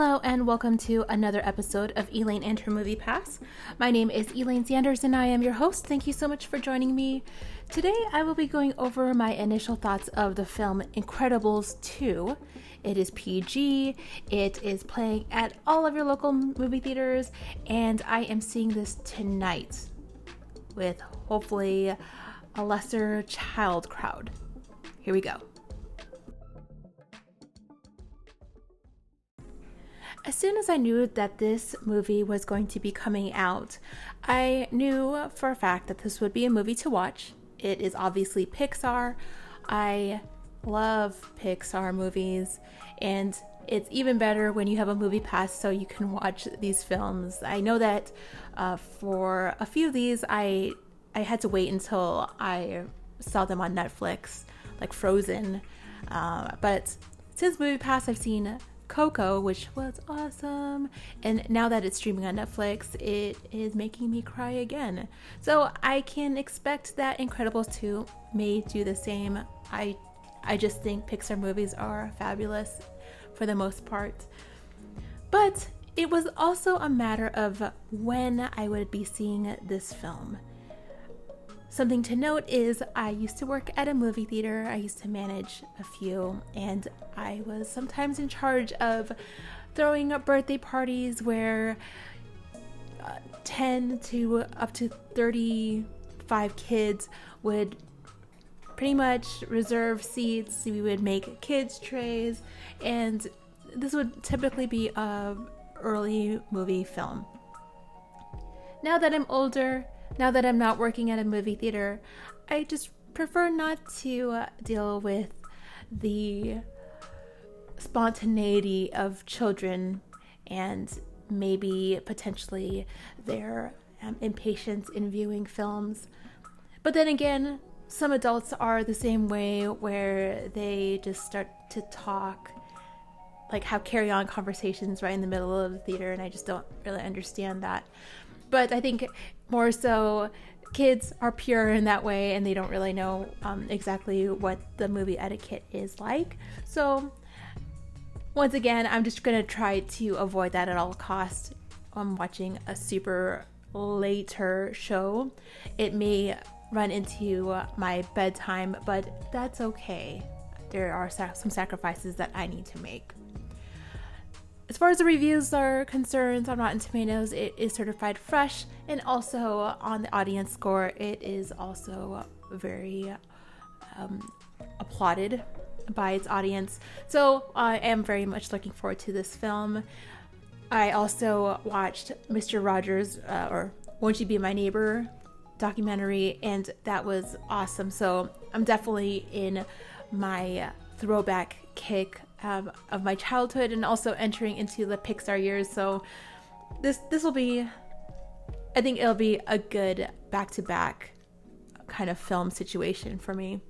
and welcome to another episode of Elaine and Her Movie Pass. My name is Elaine Sanders and I am your host. Thank you so much for joining me. Today I will be going over my initial thoughts of the film Incredibles 2. It is PG, it is playing at all of your local movie theaters, and I am seeing this tonight with hopefully a lesser child crowd. Here we go. As soon as I knew that this movie was going to be coming out, I knew for a fact that this would be a movie to watch. It is obviously Pixar. I love Pixar movies, and it's even better when you have a movie pass so you can watch these films. I know that uh, for a few of these, I I had to wait until I saw them on Netflix, like Frozen. Uh, but since Movie Pass, I've seen Coco, which was awesome. And now that it's streaming on Netflix, it is making me cry again. So I can expect that Incredibles 2 may do the same. I I just think Pixar movies are fabulous for the most part. But it was also a matter of when I would be seeing this film. Something to note is I used to work at a movie theater, I used to manage a few, and I was sometimes in charge of throwing up birthday parties where uh, 10 to up to 35 kids would pretty much reserve seats. We would make kids trays, and this would typically be a early movie film. Now that I'm older, now that I'm not working at a movie theater, I just prefer not to uh, deal with the spontaneity of children and maybe potentially their um, impatience in viewing films. But then again, some adults are the same way where they just start to talk like have carry on conversations right in the middle of the theater and I just don't really understand that. But I think more so kids are pure in that way and they don't really know um, exactly what the movie etiquette is like. So, once again, I'm just gonna try to avoid that at all costs. I'm watching a super later show. It may run into my bedtime, but that's okay. There are some sacrifices that I need to make. As far as the reviews are concerned on Rotten Tomatoes, it is certified fresh, and also on the audience score, it is also very um, applauded by its audience. So I am very much looking forward to this film. I also watched Mr. Rogers, uh, or Won't You Be My Neighbor documentary, and that was awesome. So I'm definitely in my throwback kick um, of my childhood and also entering into the Pixar years. So this this will be, I think it'll be a good back to back kind of film situation for me.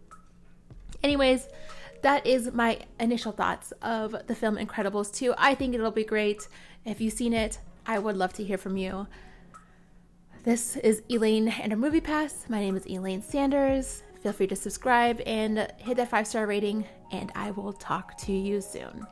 Anyways, that is my initial thoughts of the film Incredibles 2. I think it'll be great. If you've seen it, I would love to hear from you. This is Elaine and her movie pass. My name is Elaine Sanders. Feel free to subscribe and hit that five star rating, and I will talk to you soon.